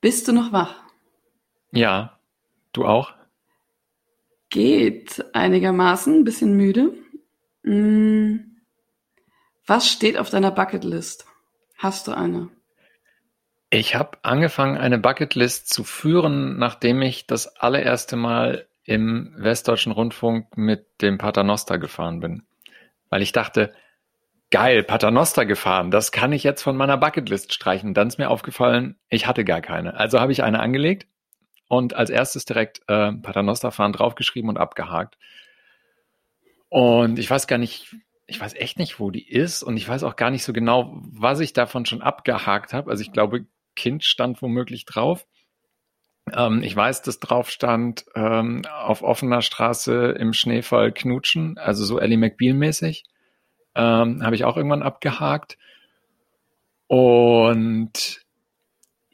Bist du noch wach? Ja, du auch? Geht einigermaßen, ein bisschen müde. Hm. Was steht auf deiner Bucketlist? Hast du eine? Ich habe angefangen, eine Bucketlist zu führen, nachdem ich das allererste Mal im Westdeutschen Rundfunk mit dem Paternoster gefahren bin. Weil ich dachte, geil, Paternoster gefahren, das kann ich jetzt von meiner Bucketlist streichen. Dann ist mir aufgefallen, ich hatte gar keine. Also habe ich eine angelegt und als erstes direkt äh, Paternoster fahren draufgeschrieben und abgehakt. Und ich weiß gar nicht, ich weiß echt nicht, wo die ist und ich weiß auch gar nicht so genau, was ich davon schon abgehakt habe. Also ich glaube, Kind stand womöglich drauf. Ähm, ich weiß, dass drauf stand, ähm, auf offener Straße im Schneefall knutschen, also so Ellie McBeal-mäßig. Ähm, Habe ich auch irgendwann abgehakt. Und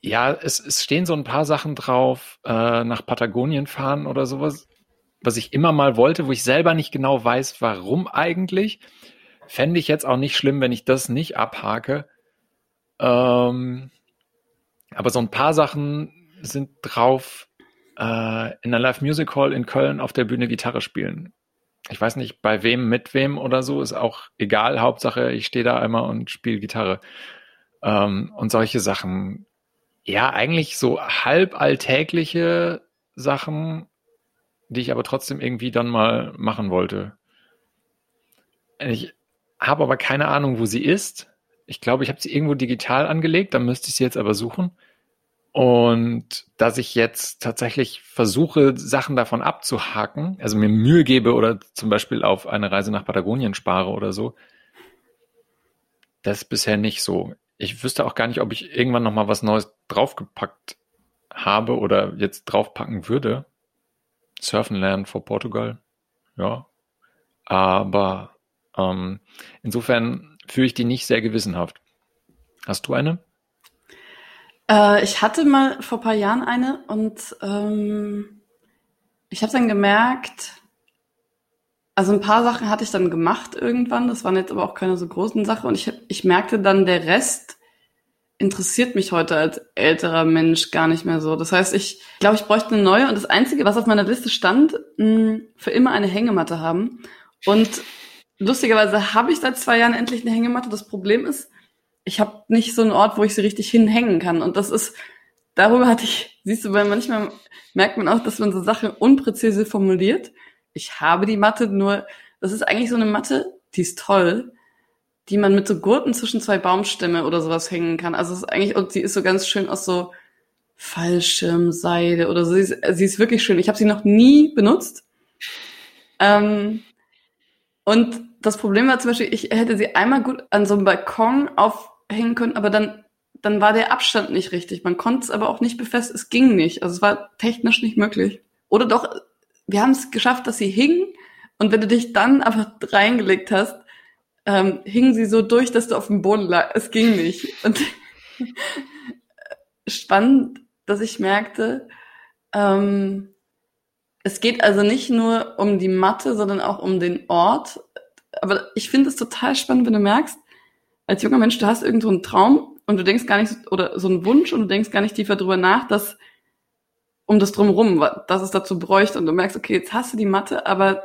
ja, es, es stehen so ein paar Sachen drauf, äh, nach Patagonien fahren oder sowas, was ich immer mal wollte, wo ich selber nicht genau weiß, warum eigentlich. Fände ich jetzt auch nicht schlimm, wenn ich das nicht abhake. Ähm, aber so ein paar Sachen sind drauf, äh, in der Live Music Hall in Köln auf der Bühne Gitarre spielen. Ich weiß nicht, bei wem, mit wem oder so, ist auch egal. Hauptsache, ich stehe da einmal und spiele Gitarre. Ähm, und solche Sachen. Ja, eigentlich so halb alltägliche Sachen, die ich aber trotzdem irgendwie dann mal machen wollte. Ich habe aber keine Ahnung, wo sie ist. Ich glaube, ich habe sie irgendwo digital angelegt, dann müsste ich sie jetzt aber suchen. Und dass ich jetzt tatsächlich versuche, Sachen davon abzuhaken, also mir Mühe gebe oder zum Beispiel auf eine Reise nach Patagonien spare oder so, das ist bisher nicht so. Ich wüsste auch gar nicht, ob ich irgendwann nochmal was Neues draufgepackt habe oder jetzt draufpacken würde. Surfen lernen vor Portugal, ja. Aber ähm, insofern fühle ich die nicht sehr gewissenhaft. Hast du eine? Äh, ich hatte mal vor paar Jahren eine und ähm, ich habe dann gemerkt, also ein paar Sachen hatte ich dann gemacht irgendwann, das waren jetzt aber auch keine so großen Sachen und ich, ich merkte dann, der Rest interessiert mich heute als älterer Mensch gar nicht mehr so. Das heißt, ich glaube, ich bräuchte eine neue und das Einzige, was auf meiner Liste stand, mh, für immer eine Hängematte haben. Und lustigerweise habe ich seit zwei Jahren endlich eine Hängematte. Das Problem ist, ich habe nicht so einen Ort, wo ich sie richtig hinhängen kann. Und das ist, darüber hatte ich, siehst du, weil manchmal merkt man auch, dass man so Sachen unpräzise formuliert. Ich habe die Matte, nur das ist eigentlich so eine Matte, die ist toll, die man mit so Gurten zwischen zwei Baumstämme oder sowas hängen kann. Also es ist eigentlich, und sie ist so ganz schön aus so Fallschirmseide oder so. Sie ist, sie ist wirklich schön. Ich habe sie noch nie benutzt. Ähm, und das Problem war zum Beispiel, ich hätte sie einmal gut an so einem Balkon auf hängen können, aber dann, dann war der Abstand nicht richtig. Man konnte es aber auch nicht befestigen. Es ging nicht. Also es war technisch nicht möglich. Oder doch, wir haben es geschafft, dass sie hing. Und wenn du dich dann einfach reingelegt hast, ähm, hingen sie so durch, dass du auf dem Boden lag. Es ging nicht. Und spannend, dass ich merkte, ähm, es geht also nicht nur um die Matte, sondern auch um den Ort. Aber ich finde es total spannend, wenn du merkst, als junger Mensch, du hast irgendwo einen Traum und du denkst gar nicht, oder so einen Wunsch und du denkst gar nicht tiefer drüber nach, dass um das drumherum, dass es dazu bräuchte und du merkst, okay, jetzt hast du die Matte, aber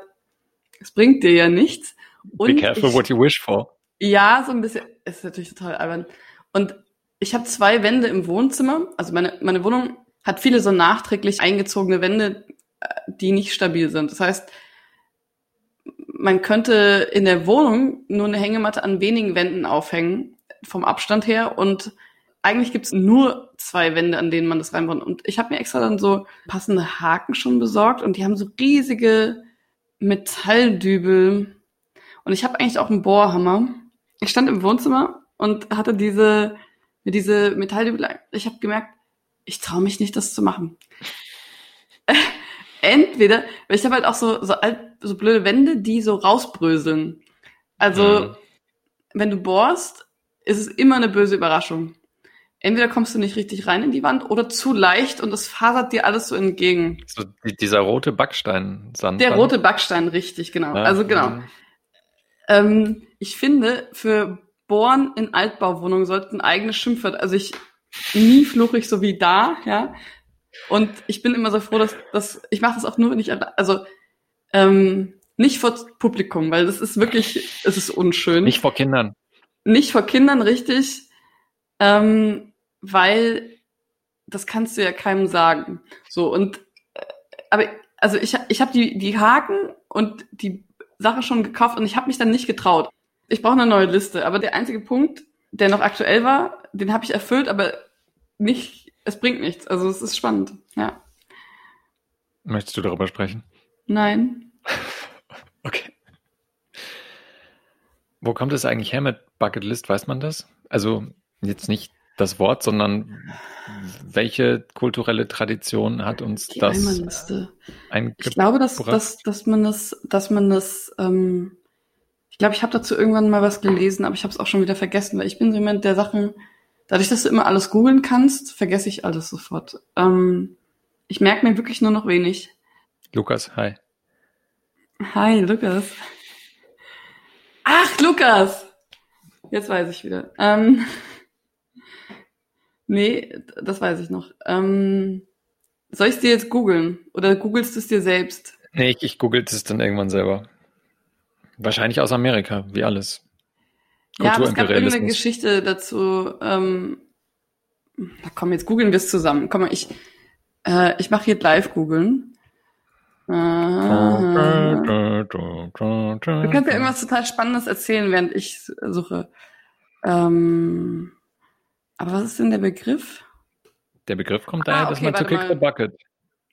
es bringt dir ja nichts. Und Be careful ich, what you wish for. Ja, so ein bisschen, ist natürlich total albern. Und ich habe zwei Wände im Wohnzimmer, also meine, meine Wohnung hat viele so nachträglich eingezogene Wände, äh, die nicht stabil sind. Das heißt, man könnte in der Wohnung nur eine Hängematte an wenigen Wänden aufhängen, vom Abstand her. Und eigentlich gibt's nur zwei Wände, an denen man das reinbaut. Und ich habe mir extra dann so passende Haken schon besorgt und die haben so riesige Metalldübel. Und ich habe eigentlich auch einen Bohrhammer. Ich stand im Wohnzimmer und hatte diese, diese Metalldübel. Ich habe gemerkt, ich traue mich nicht, das zu machen entweder, weil ich habe halt auch so, so, alt, so blöde Wände, die so rausbröseln. Also, mhm. wenn du bohrst, ist es immer eine böse Überraschung. Entweder kommst du nicht richtig rein in die Wand oder zu leicht und es fasert dir alles so entgegen. So dieser rote Backstein-Sand. Der rote Backstein, richtig, genau. Ja. Also genau. Mhm. Ähm, ich finde, für Bohren in Altbauwohnungen sollten eigene Schimpfwörter, also ich nie fluche ich so wie da, ja. Und ich bin immer so froh, dass, dass ich mache das auch nur, wenn ich also ähm, nicht vor Publikum, weil das ist wirklich, es ist unschön. Nicht vor Kindern. Nicht vor Kindern, richtig. Ähm, weil das kannst du ja keinem sagen. So und äh, aber also ich ich habe die die Haken und die Sache schon gekauft und ich habe mich dann nicht getraut. Ich brauche eine neue Liste, aber der einzige Punkt, der noch aktuell war, den habe ich erfüllt, aber nicht es bringt nichts. Also es ist spannend, ja. Möchtest du darüber sprechen? Nein. okay. Wo kommt es eigentlich her mit Bucket List? Weiß man das? Also jetzt nicht das Wort, sondern welche kulturelle Tradition hat uns Die das Einmaliste. Ich glaube, dass, dass, dass man das, dass man das, ähm, ich glaube, ich habe dazu irgendwann mal was gelesen, aber ich habe es auch schon wieder vergessen, weil ich bin so jemand, der Sachen, dadurch, dass du immer alles googeln kannst, vergesse ich alles sofort. Ähm, ich merke mir wirklich nur noch wenig. Lukas, hi. Hi, Lukas. Ach, Lukas! Jetzt weiß ich wieder. Ähm, Nee, das weiß ich noch. Ähm, soll ich es dir jetzt googeln? Oder googelst du es dir selbst? Nee, ich, ich google es dann irgendwann selber. Wahrscheinlich aus Amerika, wie alles. Ja, aber es gab irgendeine Geschichte dazu. Ähm, na komm, jetzt googeln wir es zusammen. Komm mal, ich, äh, ich mache hier live googeln. Du kannst ja irgendwas total Spannendes erzählen, während ich suche. Ähm, aber was ist denn der Begriff? Der Begriff kommt daher, ah, okay, dass man zu Kick mal. the Bucket.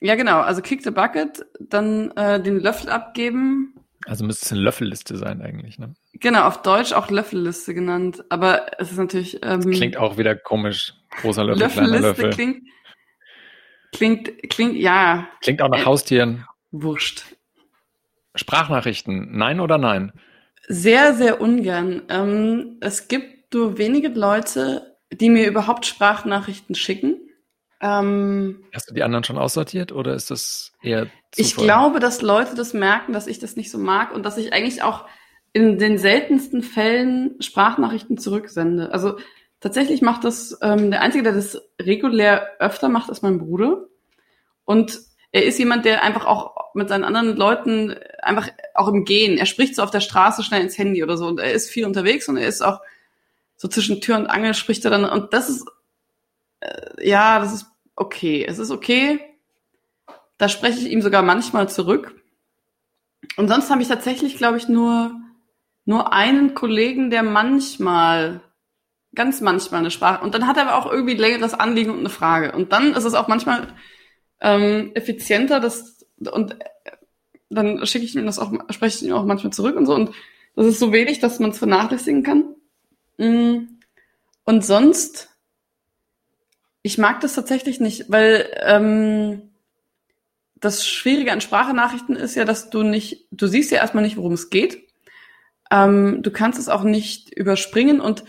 Ja, genau. Also Kick the Bucket, dann äh, den Löffel abgeben. Also müsste es eine Löffelliste sein eigentlich, ne? Genau, auf Deutsch auch Löffelliste genannt. Aber es ist natürlich. Ähm, klingt auch wieder komisch. Großer Löffel, Löffelliste kleiner Löffel. Klingt, klingt, klingt, ja. Klingt auch nach äh, Haustieren. Wurscht. Sprachnachrichten, nein oder nein? Sehr, sehr ungern. Ähm, es gibt nur wenige Leute, die mir überhaupt Sprachnachrichten schicken. Ähm, Hast du die anderen schon aussortiert oder ist das eher Zufall? Ich glaube, dass Leute das merken, dass ich das nicht so mag und dass ich eigentlich auch in den seltensten Fällen Sprachnachrichten zurücksende. Also tatsächlich macht das, ähm, der Einzige, der das regulär öfter macht, ist mein Bruder. Und er ist jemand, der einfach auch mit seinen anderen Leuten einfach auch im Gehen, er spricht so auf der Straße schnell ins Handy oder so und er ist viel unterwegs und er ist auch so zwischen Tür und Angel spricht er dann und das ist äh, ja, das ist okay. Es ist okay. Da spreche ich ihm sogar manchmal zurück. Und sonst habe ich tatsächlich, glaube ich, nur nur einen Kollegen, der manchmal ganz manchmal eine Sprache und dann hat er aber auch irgendwie ein längeres Anliegen und eine Frage und dann ist es auch manchmal ähm, effizienter, das und äh, dann schicke ich ihm das auch, spreche ich ihm auch manchmal zurück und so und das ist so wenig, dass man es vernachlässigen kann. Mm. Und sonst, ich mag das tatsächlich nicht, weil ähm, das Schwierige an Sprachnachrichten ist ja, dass du nicht, du siehst ja erstmal nicht, worum es geht. Ähm, du kannst es auch nicht überspringen und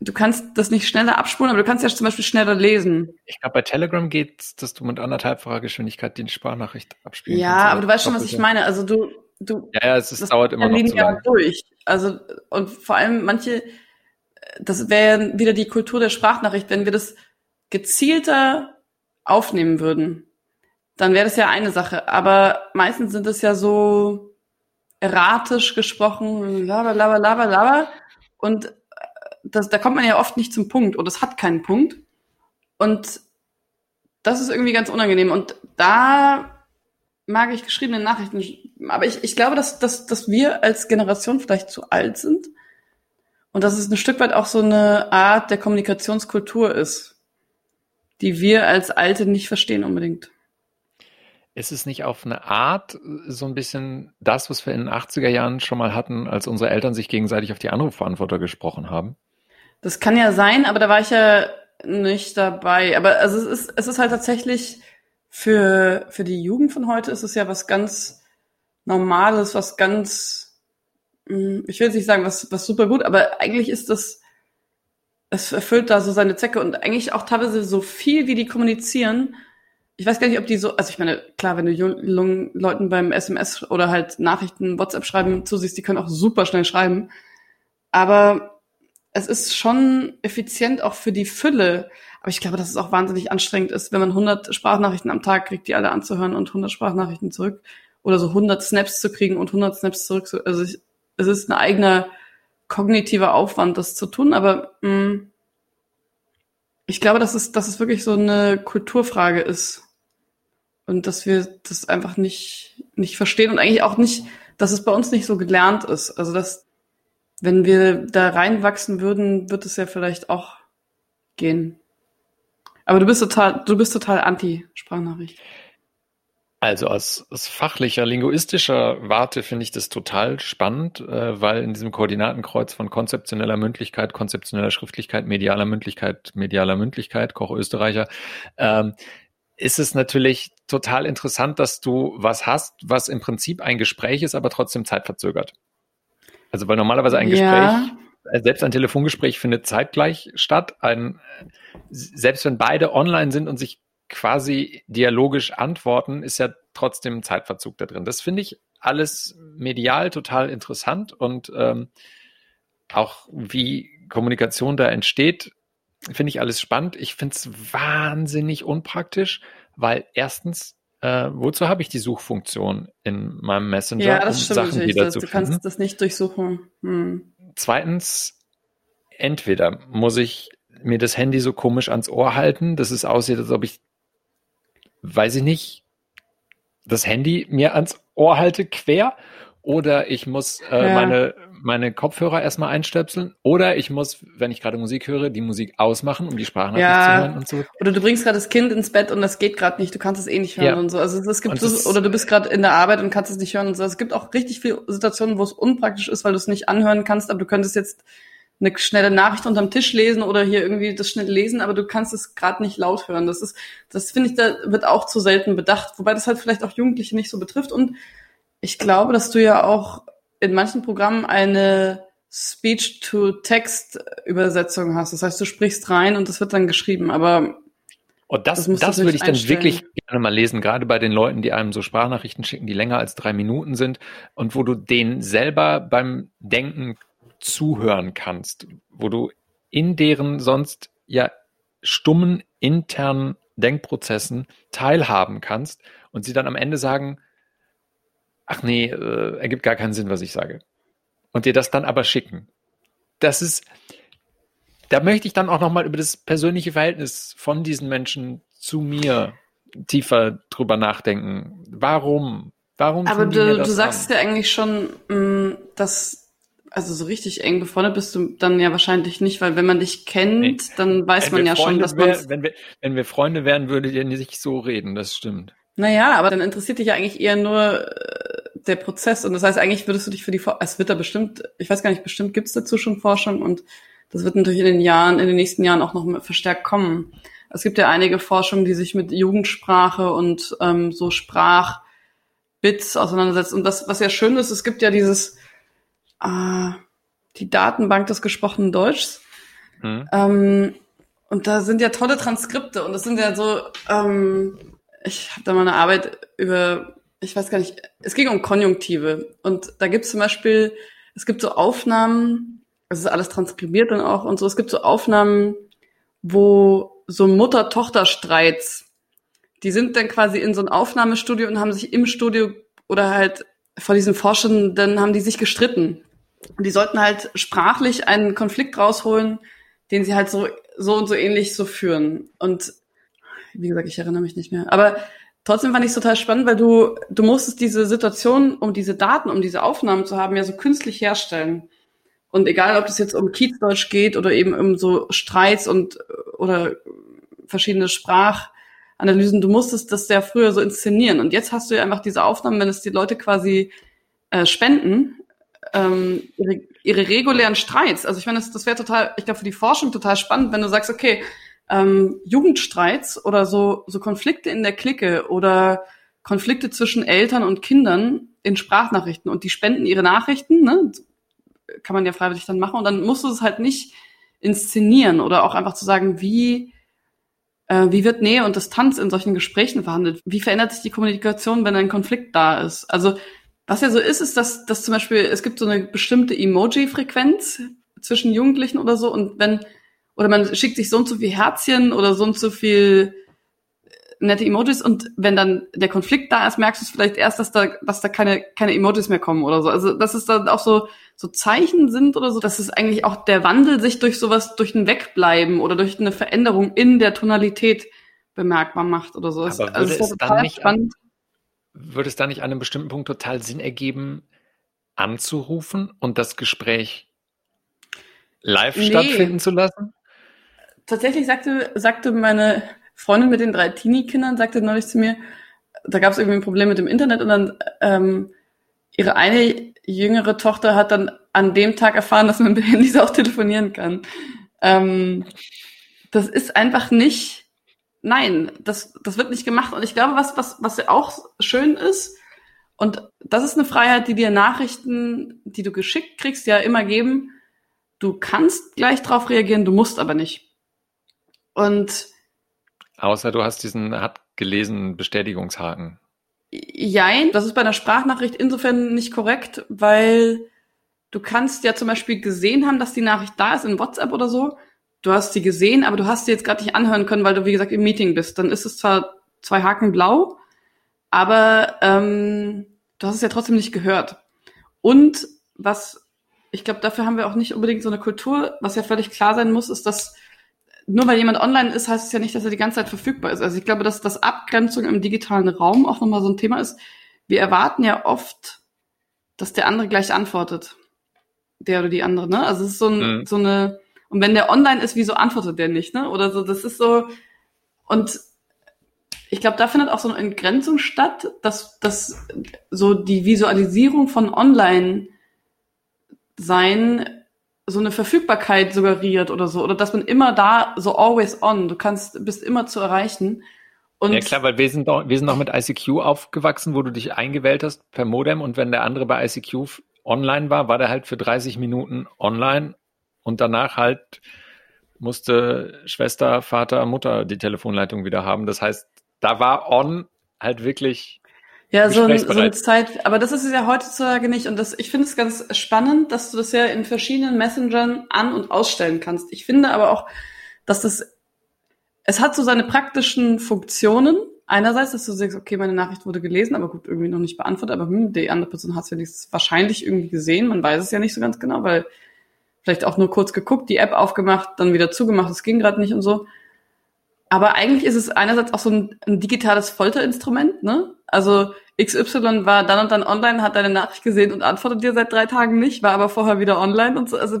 du kannst das nicht schneller abspulen, aber du kannst ja zum Beispiel schneller lesen. Ich glaube, bei Telegram geht dass du mit anderthalbfacher Geschwindigkeit die Sprachnachricht abspielen ja, kannst. Ja, aber du weißt schon, was ich meine. Also du, du. Ja, ja es ist, dauert immer noch zu lange. durch. Also, und vor allem manche, das wäre wieder die Kultur der Sprachnachricht, wenn wir das gezielter aufnehmen würden, dann wäre das ja eine Sache. Aber meistens sind es ja so erratisch gesprochen, laber, laber, laber, laber. Und das, da kommt man ja oft nicht zum Punkt oder es hat keinen Punkt. Und das ist irgendwie ganz unangenehm. Und da mag ich geschriebene Nachrichten. Aber ich, ich glaube, dass, dass, dass wir als Generation vielleicht zu alt sind und dass es ein Stück weit auch so eine Art der Kommunikationskultur ist, die wir als Alte nicht verstehen unbedingt. Ist es nicht auf eine Art so ein bisschen das, was wir in den 80er Jahren schon mal hatten, als unsere Eltern sich gegenseitig auf die Anrufverantworter gesprochen haben? Das kann ja sein, aber da war ich ja nicht dabei. Aber also es ist, es ist halt tatsächlich für, für die Jugend von heute ist es ja was ganz Normales, was ganz hm, ich will jetzt nicht sagen, was, was super gut, aber eigentlich ist das, es erfüllt da so seine Zwecke und eigentlich auch teilweise so viel, wie die kommunizieren. Ich weiß gar nicht, ob die so, also ich meine, klar, wenn du jungen Leuten beim SMS oder halt Nachrichten, WhatsApp schreiben zusiehst, die können auch super schnell schreiben. Aber es ist schon effizient auch für die Fülle. Aber ich glaube, dass es auch wahnsinnig anstrengend ist, wenn man 100 Sprachnachrichten am Tag kriegt, die alle anzuhören und 100 Sprachnachrichten zurück. Oder so 100 Snaps zu kriegen und 100 Snaps zurück. Also ich, es ist ein eigener kognitiver Aufwand, das zu tun. Aber mh, mm, ich glaube, dass es, dass es wirklich so eine Kulturfrage ist. Und dass wir das einfach nicht, nicht verstehen und eigentlich auch nicht, dass es bei uns nicht so gelernt ist. Also dass, wenn wir da reinwachsen würden, wird es ja vielleicht auch gehen. Aber du bist total, du bist total anti-Sprachnachricht. Also aus, aus fachlicher, linguistischer Warte finde ich das total spannend, äh, weil in diesem Koordinatenkreuz von konzeptioneller Mündlichkeit, konzeptioneller Schriftlichkeit, medialer Mündlichkeit, medialer Mündlichkeit, Koch Österreicher, ähm, ist es natürlich total interessant, dass du was hast, was im Prinzip ein Gespräch ist, aber trotzdem zeitverzögert. Also weil normalerweise ein ja. Gespräch äh, selbst ein Telefongespräch findet zeitgleich statt. Ein, selbst wenn beide online sind und sich quasi dialogisch antworten, ist ja trotzdem ein Zeitverzug da drin. Das finde ich alles medial total interessant und ähm, auch wie Kommunikation da entsteht, finde ich alles spannend. Ich finde es wahnsinnig unpraktisch, weil erstens, äh, wozu habe ich die Suchfunktion in meinem Messenger, ja, das um stimmt Sachen natürlich. zu Du finden? kannst das nicht durchsuchen. Hm. Zweitens, entweder muss ich mir das Handy so komisch ans Ohr halten, dass es aussieht, als ob ich weiß ich nicht, das Handy mir ans Ohr halte quer oder ich muss äh, ja. meine, meine Kopfhörer erstmal einstöpseln oder ich muss, wenn ich gerade Musik höre, die Musik ausmachen, um die Sprachnachricht ja. zu hören und so. Oder du bringst gerade das Kind ins Bett und das geht gerade nicht, du kannst es eh nicht hören ja. und so. Also es gibt so, oder du bist gerade in der Arbeit und kannst es nicht hören und so. Es gibt auch richtig viele Situationen, wo es unpraktisch ist, weil du es nicht anhören kannst, aber du könntest jetzt eine schnelle Nachricht unterm Tisch lesen oder hier irgendwie das schnell lesen, aber du kannst es gerade nicht laut hören. Das ist, das finde ich, da wird auch zu selten bedacht, wobei das halt vielleicht auch Jugendliche nicht so betrifft. Und ich glaube, dass du ja auch in manchen Programmen eine Speech-to-Text-Übersetzung hast. Das heißt, du sprichst rein und das wird dann geschrieben, aber und das, das, das würde ich dann wirklich gerne mal lesen, gerade bei den Leuten, die einem so Sprachnachrichten schicken, die länger als drei Minuten sind und wo du denen selber beim Denken zuhören kannst, wo du in deren sonst ja stummen internen Denkprozessen teilhaben kannst und sie dann am Ende sagen, ach nee, äh, ergibt gar keinen Sinn, was ich sage. Und dir das dann aber schicken. Das ist, da möchte ich dann auch nochmal über das persönliche Verhältnis von diesen Menschen zu mir tiefer drüber nachdenken. Warum? Warum? Aber du, du sagst ja eigentlich schon, mm, dass also so richtig eng befreundet bist du dann ja wahrscheinlich nicht, weil wenn man dich kennt, nee. dann weiß wenn man ja Freunde schon, dass man. Wenn wir, wenn wir Freunde wären, würdet ihr nicht so reden, das stimmt. Naja, aber dann interessiert dich ja eigentlich eher nur äh, der Prozess. Und das heißt, eigentlich würdest du dich für die, es wird da bestimmt, ich weiß gar nicht, bestimmt gibt es dazu schon Forschung und das wird natürlich in den Jahren, in den nächsten Jahren auch noch verstärkt kommen. Es gibt ja einige Forschungen, die sich mit Jugendsprache und ähm, so Sprachbits auseinandersetzt. Und das, was ja schön ist, es gibt ja dieses, äh, die Datenbank des gesprochenen Deutschs. Mhm. Ähm, und da sind ja tolle Transkripte und das sind ja so, ähm, ich habe da mal eine Arbeit über, ich weiß gar nicht, es ging um Konjunktive und da gibt es zum Beispiel, es gibt so Aufnahmen, es ist alles transkribiert dann auch und so, es gibt so Aufnahmen, wo so Mutter-Tochter-Streits, die sind dann quasi in so ein Aufnahmestudio und haben sich im Studio oder halt vor diesen Forschenden haben die sich gestritten. Und die sollten halt sprachlich einen Konflikt rausholen, den sie halt so, so und so ähnlich so führen. Und wie gesagt, ich erinnere mich nicht mehr. Aber trotzdem fand ich es total spannend, weil du, du musstest diese Situation, um diese Daten, um diese Aufnahmen zu haben, ja so künstlich herstellen. Und egal, ob es jetzt um Kiezdeutsch geht oder eben um so Streits und oder verschiedene Sprachanalysen, du musstest das ja früher so inszenieren. Und jetzt hast du ja einfach diese Aufnahmen, wenn es die Leute quasi äh, spenden, ähm, ihre, ihre regulären Streits. Also ich meine, das, das wäre total, ich glaube, für die Forschung total spannend, wenn du sagst, okay, ähm, Jugendstreits oder so, so Konflikte in der Clique oder Konflikte zwischen Eltern und Kindern in Sprachnachrichten und die spenden ihre Nachrichten, ne? kann man ja freiwillig dann machen und dann musst du es halt nicht inszenieren oder auch einfach zu sagen, wie äh, wie wird Nähe und Distanz in solchen Gesprächen verhandelt? Wie verändert sich die Kommunikation, wenn ein Konflikt da ist? Also was ja so ist, ist, dass, dass zum Beispiel, es gibt so eine bestimmte Emoji-Frequenz zwischen Jugendlichen oder so und wenn, oder man schickt sich so und so viel Herzchen oder so und so viel nette Emojis und wenn dann der Konflikt da ist, merkst du es vielleicht erst, dass da, dass da keine, keine Emojis mehr kommen oder so. Also, dass es dann auch so, so Zeichen sind oder so, dass es eigentlich auch der Wandel sich durch sowas, durch ein Wegbleiben oder durch eine Veränderung in der Tonalität bemerkbar macht oder so. Aber würde, also, es dann nicht an, würde es dann nicht an einem bestimmten Punkt total Sinn ergeben, anzurufen und das Gespräch live nee. stattfinden zu lassen? Tatsächlich sagte, sagte meine Freundin mit den drei Teenie-Kindern sagte neulich zu mir, da gab es irgendwie ein Problem mit dem Internet und dann ähm, ihre eine jüngere Tochter hat dann an dem Tag erfahren, dass man mit Handys auch telefonieren kann. Ähm, das ist einfach nicht, nein, das, das wird nicht gemacht. Und ich glaube, was, was, was auch schön ist, und das ist eine Freiheit, die dir Nachrichten, die du geschickt kriegst, ja immer geben. Du kannst gleich drauf reagieren, du musst aber nicht. Und Außer du hast diesen hat gelesen Bestätigungshaken. Jein, das ist bei einer Sprachnachricht insofern nicht korrekt, weil du kannst ja zum Beispiel gesehen haben, dass die Nachricht da ist in WhatsApp oder so. Du hast sie gesehen, aber du hast sie jetzt gerade nicht anhören können, weil du, wie gesagt, im Meeting bist. Dann ist es zwar zwei Haken blau, aber ähm, du hast es ja trotzdem nicht gehört. Und was, ich glaube, dafür haben wir auch nicht unbedingt so eine Kultur, was ja völlig klar sein muss, ist, dass nur weil jemand online ist, heißt es ja nicht, dass er die ganze Zeit verfügbar ist. Also ich glaube, dass das Abgrenzung im digitalen Raum auch nochmal so ein Thema ist. Wir erwarten ja oft, dass der andere gleich antwortet. Der oder die andere, ne? Also es ist so, ein, mhm. so eine, und wenn der online ist, wieso antwortet der nicht, ne? Oder so, das ist so, und ich glaube, da findet auch so eine Entgrenzung statt, dass, dass so die Visualisierung von online sein so eine Verfügbarkeit suggeriert oder so, oder dass man immer da so always on, du kannst, bist immer zu erreichen. Und ja klar, weil wir sind, doch, wir sind noch mit ICQ aufgewachsen, wo du dich eingewählt hast per Modem und wenn der andere bei ICQ online war, war der halt für 30 Minuten online und danach halt musste Schwester, Vater, Mutter die Telefonleitung wieder haben. Das heißt, da war on halt wirklich ja, so, ein, so eine Zeit, aber das ist es ja heutzutage nicht. Und das, ich finde es ganz spannend, dass du das ja in verschiedenen Messengern an- und ausstellen kannst. Ich finde aber auch, dass das, es hat so seine praktischen Funktionen. Einerseits, dass du sagst, okay, meine Nachricht wurde gelesen, aber gut, irgendwie noch nicht beantwortet, aber hm, die andere Person hat es ja nicht, wahrscheinlich irgendwie gesehen. Man weiß es ja nicht so ganz genau, weil vielleicht auch nur kurz geguckt, die App aufgemacht, dann wieder zugemacht, es ging gerade nicht und so. Aber eigentlich ist es einerseits auch so ein, ein digitales Folterinstrument, ne? Also XY war dann und dann online, hat deine Nachricht gesehen und antwortet dir seit drei Tagen nicht, war aber vorher wieder online und so. Also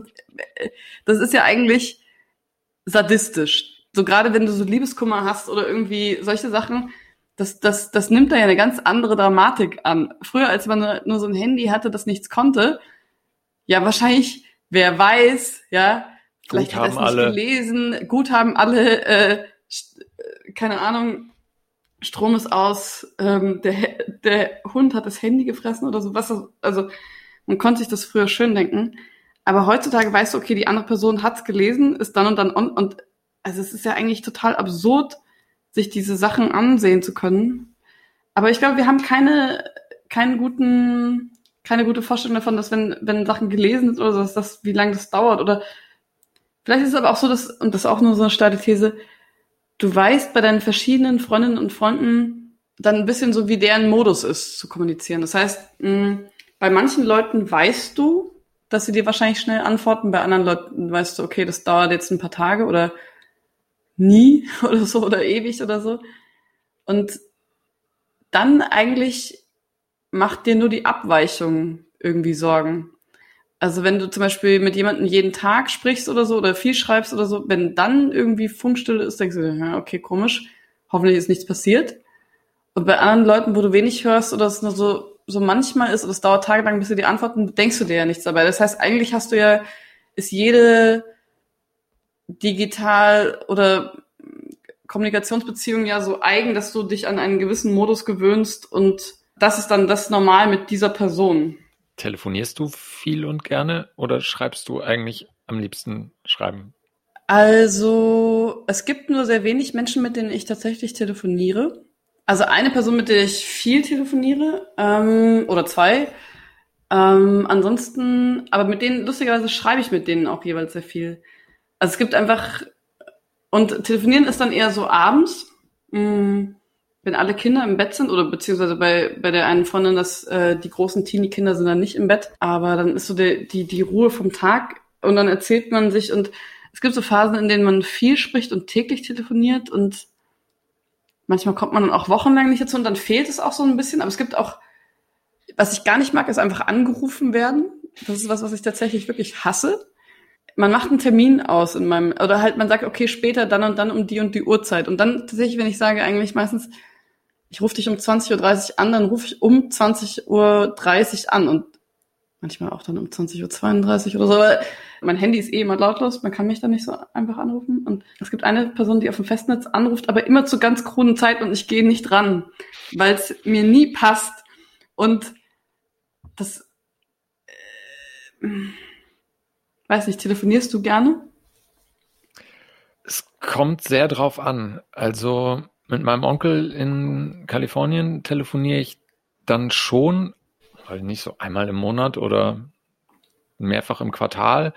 das ist ja eigentlich sadistisch. So gerade wenn du so Liebeskummer hast oder irgendwie solche Sachen, das, das, das nimmt da ja eine ganz andere Dramatik an. Früher, als man nur so ein Handy hatte, das nichts konnte, ja, wahrscheinlich, wer weiß, ja, vielleicht gut hat er es nicht alle. gelesen, gut haben alle, äh, äh keine Ahnung, Strom ist aus, ähm, der, der Hund hat das Handy gefressen oder so. Was, also man konnte sich das früher schön denken. Aber heutzutage weißt du, okay, die andere Person hat's gelesen, ist dann und dann on und also es ist ja eigentlich total absurd, sich diese Sachen ansehen zu können. Aber ich glaube, wir haben keine, keinen guten, keine gute Vorstellung davon, dass wenn, wenn Sachen gelesen sind oder so, dass das, wie lange das dauert. Oder vielleicht ist es aber auch so, dass, und das ist auch nur so eine steile These, du weißt bei deinen verschiedenen Freundinnen und Freunden dann ein bisschen so, wie deren Modus ist, zu kommunizieren. Das heißt, mh, bei manchen Leuten weißt du, dass sie dir wahrscheinlich schnell antworten, bei anderen Leuten weißt du, okay, das dauert jetzt ein paar Tage oder nie oder so oder ewig oder so. Und dann eigentlich macht dir nur die Abweichung irgendwie Sorgen. Also wenn du zum Beispiel mit jemandem jeden Tag sprichst oder so oder viel schreibst oder so, wenn dann irgendwie Funkstille ist, denkst du, ja, okay, komisch, hoffentlich ist nichts passiert. Und bei anderen Leuten, wo du wenig hörst oder es nur so, so manchmal ist oder es dauert tagelang, bis sie dir antworten, denkst du dir ja nichts dabei. Das heißt, eigentlich hast du ja, ist jede digital oder Kommunikationsbeziehung ja so eigen, dass du dich an einen gewissen Modus gewöhnst und das ist dann das Normal mit dieser Person. Telefonierst du viel und gerne oder schreibst du eigentlich am liebsten schreiben? Also, es gibt nur sehr wenig Menschen, mit denen ich tatsächlich telefoniere. Also eine Person, mit der ich viel telefoniere, ähm, oder zwei. Ähm, ansonsten, aber mit denen, lustigerweise schreibe ich mit denen auch jeweils sehr viel. Also es gibt einfach Und telefonieren ist dann eher so abends, mh, mm, wenn alle Kinder im Bett sind oder beziehungsweise bei, bei der einen Freundin, dass äh, die großen Teenie-Kinder sind dann nicht im Bett, aber dann ist so die, die, die Ruhe vom Tag und dann erzählt man sich und es gibt so Phasen, in denen man viel spricht und täglich telefoniert und manchmal kommt man dann auch wochenlang nicht dazu und dann fehlt es auch so ein bisschen, aber es gibt auch, was ich gar nicht mag, ist einfach angerufen werden. Das ist was, was ich tatsächlich wirklich hasse man macht einen Termin aus in meinem, oder halt man sagt, okay, später dann und dann um die und die Uhrzeit. Und dann tatsächlich, wenn ich sage, eigentlich meistens, ich rufe dich um 20.30 Uhr an, dann rufe ich um 20.30 Uhr an und manchmal auch dann um 20.32 Uhr oder so. Aber mein Handy ist eh immer lautlos, man kann mich dann nicht so einfach anrufen. Und es gibt eine Person, die auf dem Festnetz anruft, aber immer zu ganz kruden Zeiten und ich gehe nicht ran, weil es mir nie passt. Und das, äh, weiß nicht, telefonierst du gerne? Es kommt sehr drauf an. Also mit meinem Onkel in Kalifornien telefoniere ich dann schon, weil nicht so einmal im Monat oder mehrfach im Quartal.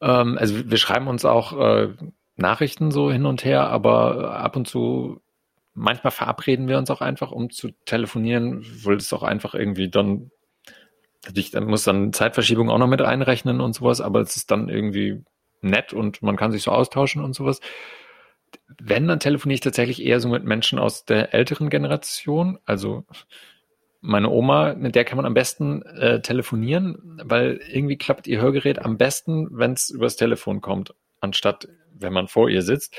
Ähm, also wir schreiben uns auch äh, Nachrichten so hin und her, aber ab und zu, manchmal verabreden wir uns auch einfach, um zu telefonieren, weil es auch einfach irgendwie dann, ich muss dann Zeitverschiebung auch noch mit einrechnen und sowas, aber es ist dann irgendwie nett und man kann sich so austauschen und sowas wenn, dann telefoniere ich tatsächlich eher so mit Menschen aus der älteren Generation. Also meine Oma, mit der kann man am besten äh, telefonieren, weil irgendwie klappt ihr Hörgerät am besten, wenn es übers Telefon kommt, anstatt wenn man vor ihr sitzt.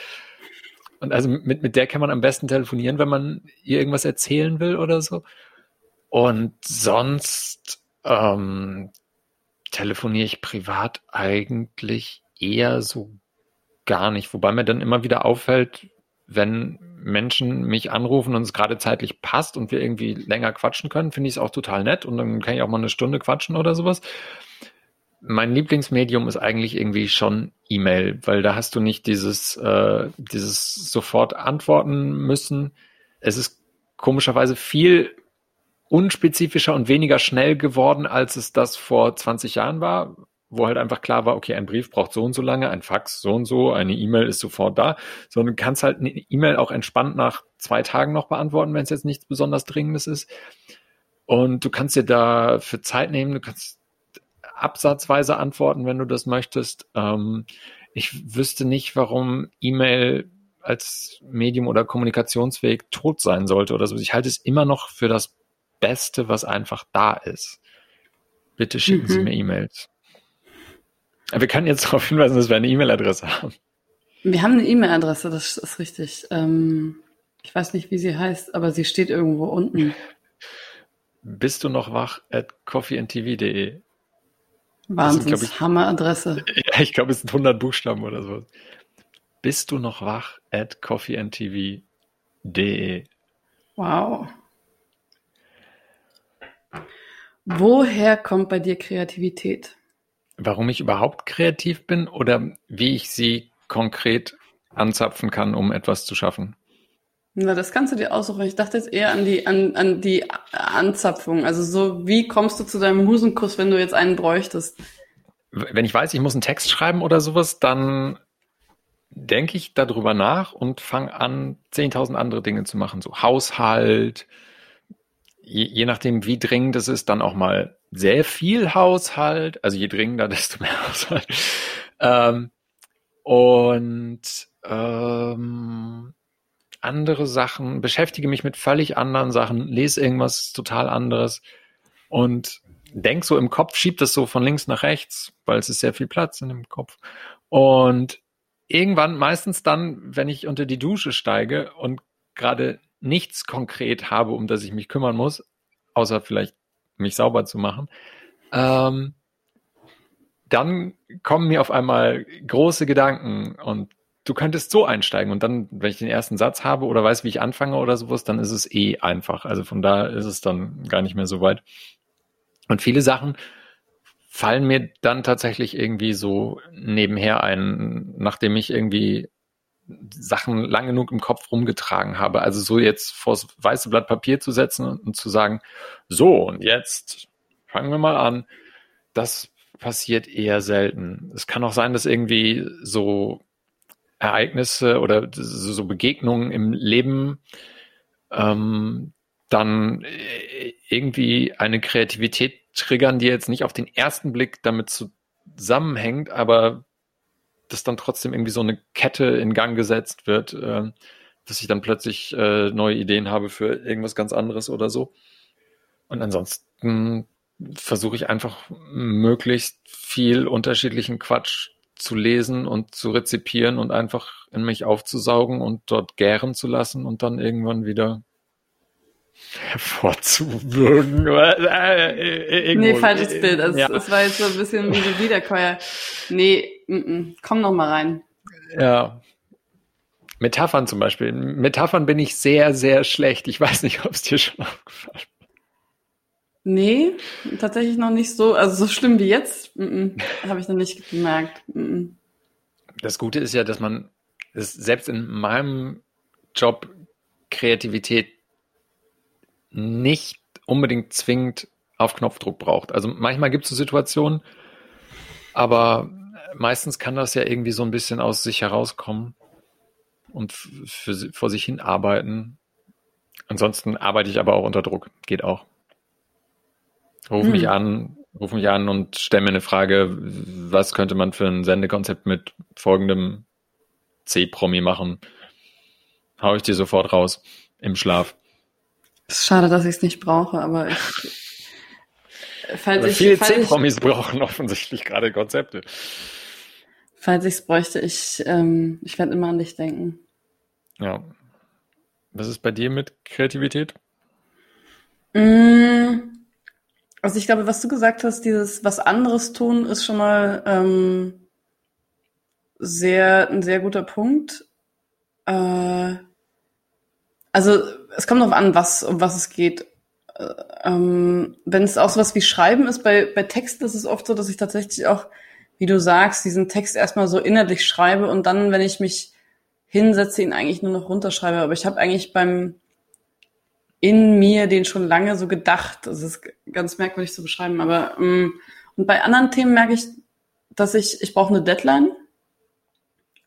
Und also mit, mit der kann man am besten telefonieren, wenn man ihr irgendwas erzählen will oder so. Und sonst ähm, telefoniere ich privat eigentlich eher so gar nicht. Wobei mir dann immer wieder auffällt, wenn Menschen mich anrufen und es gerade zeitlich passt und wir irgendwie länger quatschen können, finde ich es auch total nett und dann kann ich auch mal eine Stunde quatschen oder sowas. Mein Lieblingsmedium ist eigentlich irgendwie schon E-Mail, weil da hast du nicht dieses, äh, dieses sofort antworten müssen. Es ist komischerweise viel unspezifischer und weniger schnell geworden, als es das vor 20 Jahren war, wo halt einfach klar war, okay, ein Brief braucht so und so lange, ein Fax so und so, eine E-Mail ist sofort da, sondern du kannst halt eine E-Mail auch entspannt nach zwei Tagen noch beantworten, wenn es jetzt nichts besonders Dringendes ist. Und du kannst dir da für Zeit nehmen, du kannst absatzweise antworten, wenn du das möchtest. Ähm, ich wüsste nicht, warum E-Mail als Medium oder Kommunikationsweg tot sein sollte oder so. Ich halte es immer noch für das Beste, was einfach da ist. Bitte schicken mhm. Sie mir E-Mails. Wir können jetzt darauf hinweisen, dass wir eine E-Mail-Adresse haben. Wir haben eine E-Mail-Adresse, das ist richtig. Ähm, ich weiß nicht, wie sie heißt, aber sie steht irgendwo unten. Bist du noch wach at coffeeandtv.de? Wahnsinns, Hammer-Adresse. Ja, ich glaube, es sind 100 Buchstaben oder so. Bist du noch wach at coffeeandtv.de? Wow. Woher kommt bei dir Kreativität? Warum ich überhaupt kreativ bin oder wie ich sie konkret anzapfen kann, um etwas zu schaffen? Na, das kannst du dir aussuchen. Ich dachte jetzt eher an die, an, an die Anzapfung. Also so, wie kommst du zu deinem Husenkuss, wenn du jetzt einen bräuchtest? Wenn ich weiß, ich muss einen Text schreiben oder sowas, dann denke ich darüber nach und fange an, 10.000 andere Dinge zu machen. So Haushalt, je, je nachdem, wie dringend es ist, dann auch mal sehr viel Haushalt. Also je dringender, desto mehr Haushalt. Ähm, und ähm, andere Sachen, beschäftige mich mit völlig anderen Sachen, lese irgendwas total anderes und denk so im Kopf, schieb das so von links nach rechts, weil es ist sehr viel Platz in dem Kopf. Und irgendwann, meistens dann, wenn ich unter die Dusche steige und gerade nichts konkret habe, um das ich mich kümmern muss, außer vielleicht mich sauber zu machen, ähm, dann kommen mir auf einmal große Gedanken und du könntest so einsteigen und dann, wenn ich den ersten Satz habe oder weiß, wie ich anfange oder sowas, dann ist es eh einfach. Also von da ist es dann gar nicht mehr so weit. Und viele Sachen fallen mir dann tatsächlich irgendwie so nebenher ein, nachdem ich irgendwie Sachen lang genug im Kopf rumgetragen habe. Also so jetzt vors weiße Blatt Papier zu setzen und zu sagen, so und jetzt fangen wir mal an. Das passiert eher selten. Es kann auch sein, dass irgendwie so Ereignisse oder so Begegnungen im Leben ähm, dann irgendwie eine Kreativität triggern, die jetzt nicht auf den ersten Blick damit zusammenhängt, aber dass dann trotzdem irgendwie so eine Kette in Gang gesetzt wird, äh, dass ich dann plötzlich äh, neue Ideen habe für irgendwas ganz anderes oder so. Und ansonsten versuche ich einfach möglichst viel unterschiedlichen Quatsch zu lesen und zu rezipieren und einfach in mich aufzusaugen und dort gären zu lassen und dann irgendwann wieder hervorzuwürgen. Äh, äh, nee, falsches Bild. Es, ja. es war jetzt so ein bisschen wie eine Wiederkäuer. Nee, m -m. komm noch mal rein. Ja. Metaphern zum Beispiel. Metaphern bin ich sehr, sehr schlecht. Ich weiß nicht, ob es dir schon aufgefallen ist. Nee, tatsächlich noch nicht so. Also so schlimm wie jetzt habe ich noch nicht gemerkt. Das Gute ist ja, dass man selbst in meinem Job Kreativität nicht unbedingt zwingend auf Knopfdruck braucht. Also manchmal gibt es so Situationen, aber meistens kann das ja irgendwie so ein bisschen aus sich herauskommen und für, vor sich hin arbeiten. Ansonsten arbeite ich aber auch unter Druck. Geht auch. Ruf hm. mich an, ruf mich an und stell mir eine Frage, was könnte man für ein Sendekonzept mit folgendem C-Promi machen? Hau ich dir sofort raus im Schlaf. Es ist schade, dass ich es nicht brauche, aber ich. Falls ich, viele C-Promis brauchen offensichtlich gerade Konzepte. Falls ich es bräuchte, ich, ähm, ich werde immer an dich denken. Ja. Was ist bei dir mit Kreativität? Mmh. Also ich glaube, was du gesagt hast, dieses was anderes tun, ist schon mal ähm, sehr ein sehr guter Punkt. Äh, also es kommt darauf an, was um was es geht. Äh, ähm, Wenn es auch sowas wie Schreiben ist, bei, bei Texten ist es oft so, dass ich tatsächlich auch, wie du sagst, diesen Text erstmal so innerlich schreibe und dann, wenn ich mich hinsetze, ihn eigentlich nur noch runterschreibe. Aber ich habe eigentlich beim in mir den schon lange so gedacht. Das ist ganz merkwürdig zu beschreiben, aber ähm, und bei anderen Themen merke ich, dass ich, ich brauche eine Deadline.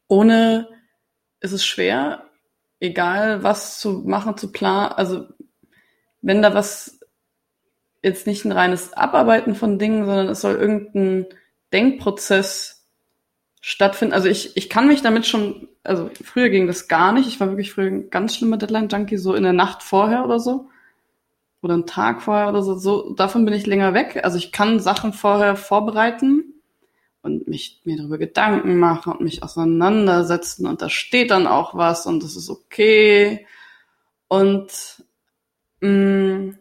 Ohne ist es schwer, egal was zu machen, zu planen. Also wenn da was jetzt nicht ein reines Abarbeiten von Dingen, sondern es soll irgendein Denkprozess stattfinden. Also ich, ich kann mich damit schon also früher ging das gar nicht. Ich war wirklich früher ein ganz schlimmer Deadline-Junkie, so in der Nacht vorher oder so. Oder einen Tag vorher oder so. so. Davon bin ich länger weg. Also ich kann Sachen vorher vorbereiten und mich mir darüber Gedanken machen und mich auseinandersetzen und da steht dann auch was und das ist okay. Und mh, mm,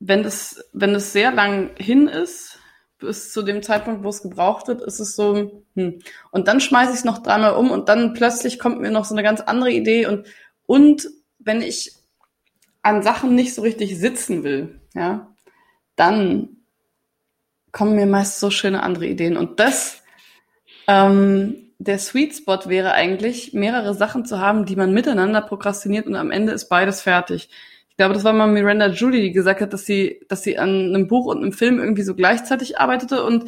wenn es wenn es sehr lang hin ist, bis zu dem Zeitpunkt, wo es gebraucht wird, ist es so, hm. Und dann schmeiße ich es noch dreimal um und dann plötzlich kommt mir noch so eine ganz andere Idee und, und wenn ich an Sachen nicht so richtig sitzen will, ja, dann kommen mir meist so schöne andere Ideen. Und das, ähm, der Sweet Spot wäre eigentlich, mehrere Sachen zu haben, die man miteinander prokrastiniert und am Ende ist beides fertig ich glaube, das war mal Miranda Julie, die gesagt hat, dass sie, dass sie an einem Buch und einem Film irgendwie so gleichzeitig arbeitete und,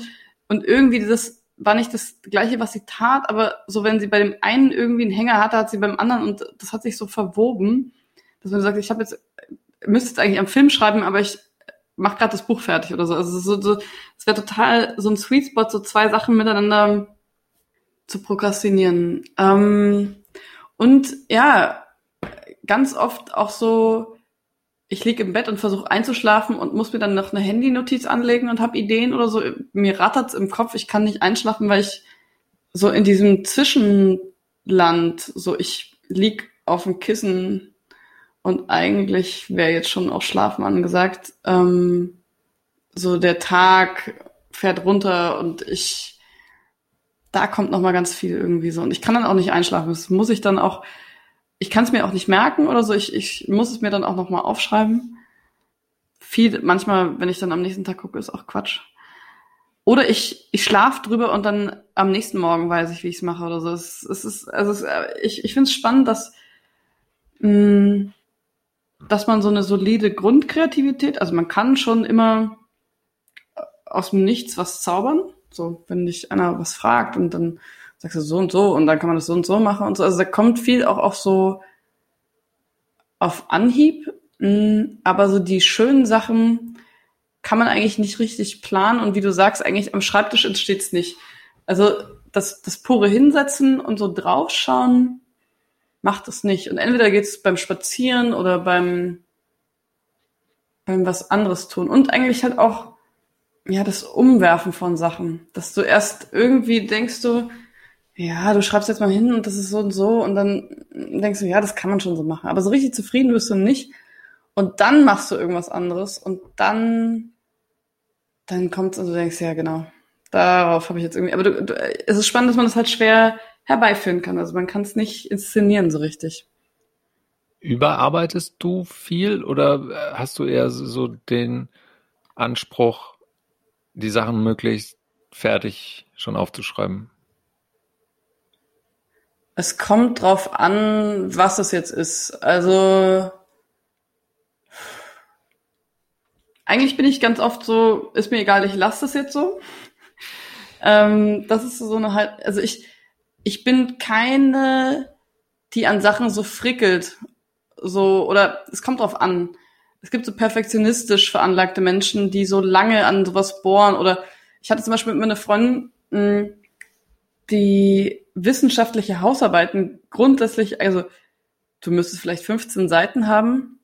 und irgendwie das war nicht das Gleiche, was sie tat, aber so wenn sie bei dem einen irgendwie einen Hänger hatte, hat sie beim anderen und das hat sich so verwoben, dass man sagt, ich habe jetzt, müsste jetzt eigentlich am Film schreiben, aber ich mache gerade das Buch fertig oder so. Also so, so es wäre total so ein Sweet Spot, so zwei Sachen miteinander zu prokrastinieren. Ähm, und ja, ganz oft auch so ich liege im Bett und versuche einzuschlafen und muss mir dann noch eine Handynotiz anlegen und habe Ideen oder so. Mir rattert's im Kopf, ich kann nicht einschlafen, weil ich so in diesem Zwischenland, so ich lieg auf dem Kissen und eigentlich wäre jetzt schon auch Schlafen angesagt. Ähm, so der Tag fährt runter und ich, da kommt noch mal ganz viel irgendwie so und ich kann dann auch nicht einschlafen. Das muss ich dann auch ich kann es mir auch nicht merken oder so. Ich, ich muss es mir dann auch nochmal aufschreiben. Viel, manchmal, wenn ich dann am nächsten Tag gucke, ist auch Quatsch. Oder ich, ich schlaf drüber und dann am nächsten Morgen weiß ich, wie ich es mache oder so. Es, es ist, also es, ich, ich finde es spannend, dass, mh, mm, dass man so eine solide Grundkreativität, also man kann schon immer aus dem Nichts was zaubern. So, wenn dich einer was fragt und dann sagst du so und so und dann kann man das so und so machen und so. Also da kommt viel auch auf so auf Anhieb, mm, aber so die schönen Sachen kann man eigentlich nicht richtig planen und wie du sagst, eigentlich am Schreibtisch entsteht's nicht. Also das, das pure Hinsetzen und so draufschauen macht es nicht. Und entweder geht's beim Spazieren oder beim, beim was anderes tun. Und eigentlich halt auch, ja, das Umwerfen von Sachen. Dass du erst irgendwie denkst du, ja, du schreibst jetzt mal hin und das ist so und so und dann denkst du, ja, das kann man schon so machen. Aber so richtig zufrieden wirst du nicht. Und dann machst du irgendwas anderes und dann dann kommt und du denkst, ja, genau, darauf habe ich jetzt irgendwie, aber du, du, es ist spannend, dass man das halt schwer herbeiführen kann. Also man kann es nicht inszenieren so richtig. Überarbeitest du viel oder hast du eher so den Anspruch, die Sachen möglichst fertig schon aufzuschreiben? Es kommt drauf an, was es jetzt ist. Also eigentlich bin ich ganz oft so, ist mir egal, ich lasse das jetzt so. Ähm, das ist so eine halt, also ich, ich bin keine, die an Sachen so frickelt. So, oder es kommt drauf an. Es gibt so perfektionistisch veranlagte Menschen, die so lange an sowas bohren. Oder ich hatte zum Beispiel mit meiner Freundin, hm, die wissenschaftliche Hausarbeiten grundsätzlich, also du müsstest vielleicht 15 Seiten haben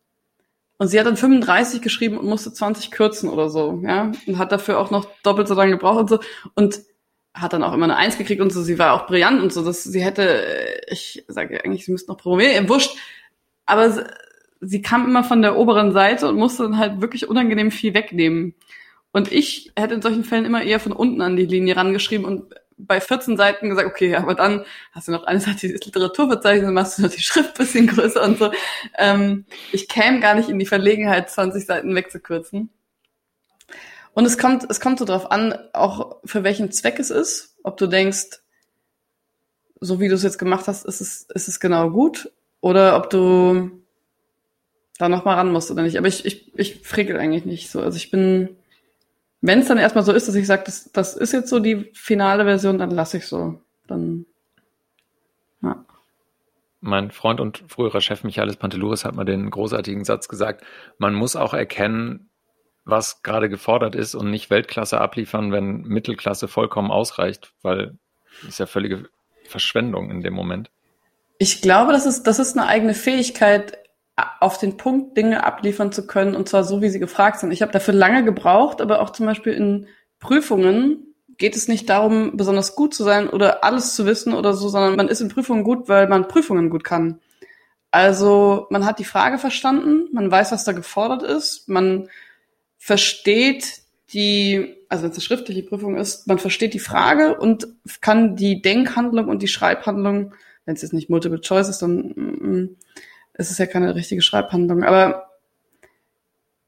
und sie hat dann 35 geschrieben und musste 20 kürzen oder so, ja. Und hat dafür auch noch doppelt so lange gebraucht und so. Und hat dann auch immer eine Eins gekriegt und so. Sie war auch brillant und so. Dass sie hätte, ich sage eigentlich, sie müsste noch promovieren, wurscht. Aber sie, sie kam immer von der oberen Seite und musste dann halt wirklich unangenehm viel wegnehmen. Und ich hätte in solchen Fällen immer eher von unten an die Linie rangeschrieben und bei 14 Seiten gesagt, okay, aber dann hast du noch eine Seite dieses Literaturverzeichnis, dann machst du noch die Schrift bisschen größer und so. Ähm, ich käme gar nicht in die Verlegenheit, 20 Seiten wegzukürzen. Und es kommt, es kommt so drauf an, auch für welchen Zweck es ist, ob du denkst, so wie du es jetzt gemacht hast, ist es, ist es genau gut, oder ob du da nochmal ran musst oder nicht. Aber ich, ich, ich frickel eigentlich nicht so. Also ich bin, wenn es dann erstmal so ist, dass ich sage, das, das ist jetzt so die finale Version, dann lasse ich so. Dann, ja. Mein Freund und früherer Chef Michaelis Pantelouris hat mal den großartigen Satz gesagt, man muss auch erkennen, was gerade gefordert ist und nicht Weltklasse abliefern, wenn Mittelklasse vollkommen ausreicht, weil das ist ja völlige Verschwendung in dem Moment. Ich glaube, das ist, das ist eine eigene Fähigkeit, auf den Punkt Dinge abliefern zu können und zwar so, wie sie gefragt sind. Ich habe dafür lange gebraucht, aber auch zum Beispiel in Prüfungen geht es nicht darum, besonders gut zu sein oder alles zu wissen oder so, sondern man ist in Prüfungen gut, weil man Prüfungen gut kann. Also man hat die Frage verstanden, man weiß, was da gefordert ist, man versteht die, also wenn es eine schriftliche Prüfung ist, man versteht die Frage und kann die Denkhandlung und die Schreibhandlung, wenn es jetzt nicht Multiple Choice ist, dann mm, mm es ist ja keine richtige Schreibhandlung, aber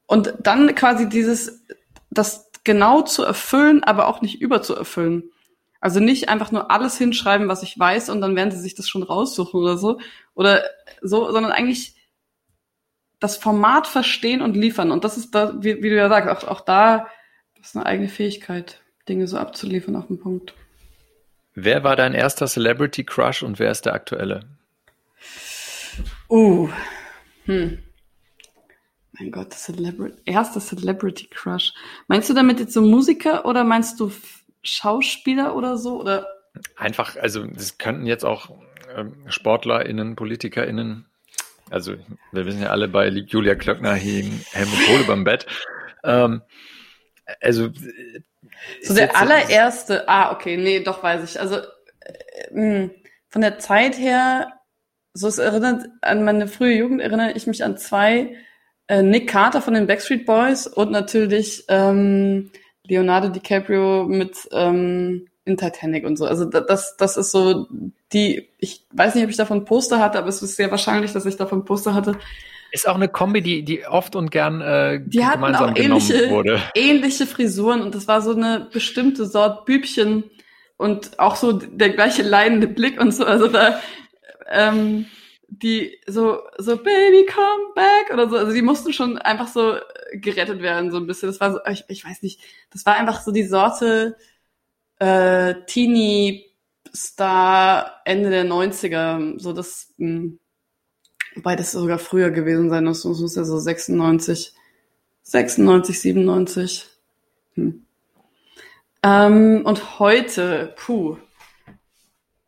und dann quasi dieses, das genau zu erfüllen, aber auch nicht überzuerfüllen. Also nicht einfach nur alles hinschreiben, was ich weiß, und dann werden sie sich das schon raussuchen oder so. Oder so, sondern eigentlich das Format verstehen und liefern. Und das ist da, wie, wie du ja sagst, auch, auch da ist eine eigene Fähigkeit, Dinge so abzuliefern auf den Punkt. Wer war dein erster Celebrity Crush und wer ist der aktuelle? Uh. Hm. Mein Gott, Celebrity, erster Celebrity Crush. Meinst du damit jetzt so Musiker oder meinst du Schauspieler oder so? Oder? Einfach, also das könnten jetzt auch ähm, SportlerInnen, PolitikerInnen, also wir wissen ja alle, bei Julia Klöckner hing Helmut Kohl beim Bett. Ähm, also so der allererste, ah, okay, nee, doch weiß ich. Also äh, von der Zeit her so es erinnert an meine frühe Jugend erinnere ich mich an zwei äh, Nick Carter von den Backstreet Boys und natürlich ähm, Leonardo DiCaprio mit ähm, in Titanic und so. Also das, das ist so die, ich weiß nicht, ob ich davon Poster hatte, aber es ist sehr wahrscheinlich, dass ich davon Poster hatte. Ist auch eine Kombi, die, die oft und gern äh, die gemeinsam auch ähnliche, wurde. Ähnliche Frisuren und das war so eine bestimmte Sort Bübchen und auch so der gleiche leidende Blick und so. Also da ähm, die so, so Baby come back oder so, also die mussten schon einfach so gerettet werden, so ein bisschen. Das war so, ich, ich weiß nicht, das war einfach so die Sorte äh, Teenie Star Ende der 90er, so das, mh, hm, wobei das sogar früher gewesen sein muss, das muss ja so 96, 96, 97. Hm. Ähm, und heute, puh,